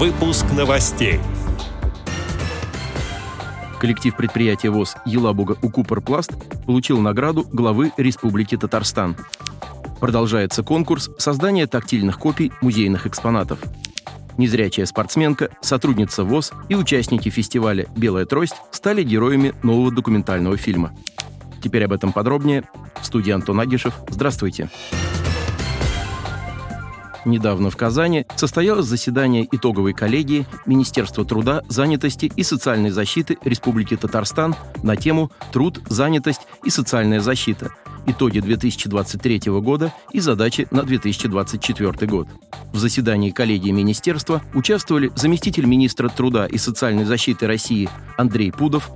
Выпуск новостей. Коллектив предприятия ВОЗ «Елабуга Укупорпласт» получил награду главы Республики Татарстан. Продолжается конкурс создания тактильных копий музейных экспонатов. Незрячая спортсменка, сотрудница ВОЗ и участники фестиваля «Белая трость» стали героями нового документального фильма. Теперь об этом подробнее. В студии Антон Агишев. Здравствуйте. Недавно в Казани состоялось заседание итоговой коллегии Министерства труда, занятости и социальной защиты Республики Татарстан на тему «Труд, занятость и социальная защита. Итоги 2023 года и задачи на 2024 год». В заседании коллегии министерства участвовали заместитель министра труда и социальной защиты России Андрей Пудов,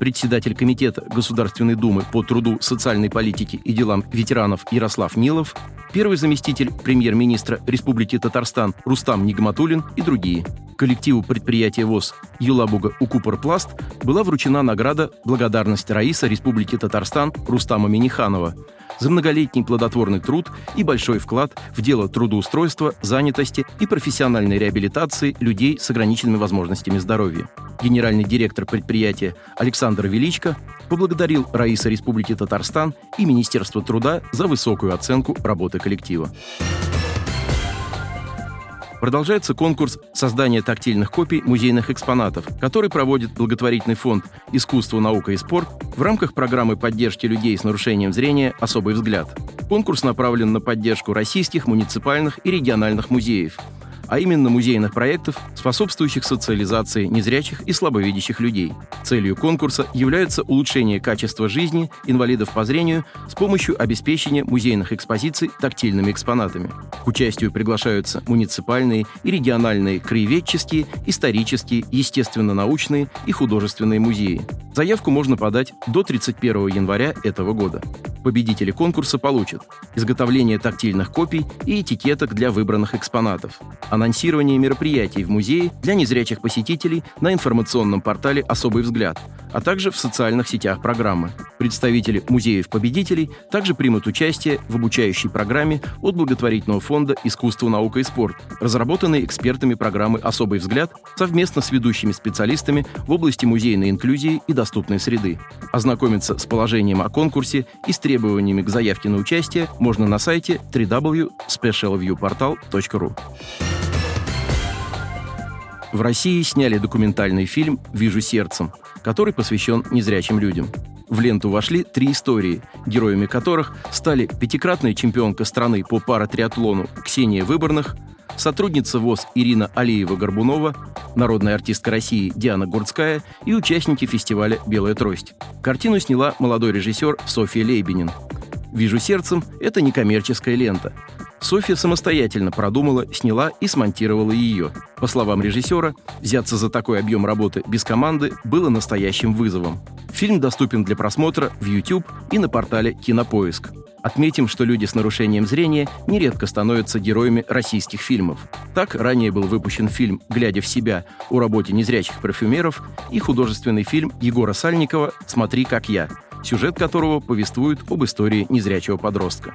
председатель Комитета Государственной Думы по труду, социальной политике и делам ветеранов Ярослав Нилов, первый заместитель премьер-министра Республики Татарстан Рустам Нигматулин и другие. Коллективу предприятия ВОЗ «Юлабуга Укупорпласт» была вручена награда «Благодарность Раиса Республики Татарстан» Рустама Миниханова – за многолетний плодотворный труд и большой вклад в дело трудоустройства, занятости и профессиональной реабилитации людей с ограниченными возможностями здоровья. Генеральный директор предприятия Александр Величко поблагодарил Раиса Республики Татарстан и Министерство труда за высокую оценку работы коллектива. Продолжается конкурс создания тактильных копий музейных экспонатов, который проводит благотворительный фонд «Искусство, наука и спорт» в рамках программы поддержки людей с нарушением зрения «Особый взгляд». Конкурс направлен на поддержку российских, муниципальных и региональных музеев – а именно музейных проектов, способствующих социализации незрячих и слабовидящих людей. Целью конкурса является улучшение качества жизни инвалидов по зрению с помощью обеспечения музейных экспозиций тактильными экспонатами. К участию приглашаются муниципальные и региональные краеведческие, исторические, естественно-научные и художественные музеи. Заявку можно подать до 31 января этого года. Победители конкурса получат изготовление тактильных копий и этикеток для выбранных экспонатов, анонсирование мероприятий в музее для незрячих посетителей на информационном портале «Особый взгляд», а также в социальных сетях программы. Представители музеев-победителей также примут участие в обучающей программе от благотворительного фонда «Искусство, наука и спорт», разработанной экспертами программы «Особый взгляд» совместно с ведущими специалистами в области музейной инклюзии и доступной среды. Ознакомиться с положением о конкурсе и с требованиями к заявке на участие можно на сайте www.specialviewportal.ru. В России сняли документальный фильм «Вижу сердцем», который посвящен незрячим людям. В ленту вошли три истории, героями которых стали пятикратная чемпионка страны по паратриатлону Ксения Выборных, сотрудница ВОЗ Ирина Алиева-Горбунова, народная артистка России Диана Гурцкая и участники фестиваля «Белая трость». Картину сняла молодой режиссер Софья Лейбинин. «Вижу сердцем» — это некоммерческая лента. Софья самостоятельно продумала, сняла и смонтировала ее. По словам режиссера, взяться за такой объем работы без команды было настоящим вызовом. Фильм доступен для просмотра в YouTube и на портале «Кинопоиск». Отметим, что люди с нарушением зрения нередко становятся героями российских фильмов. Так, ранее был выпущен фильм «Глядя в себя» о работе незрячих парфюмеров и художественный фильм Егора Сальникова «Смотри, как я», сюжет которого повествует об истории незрячего подростка.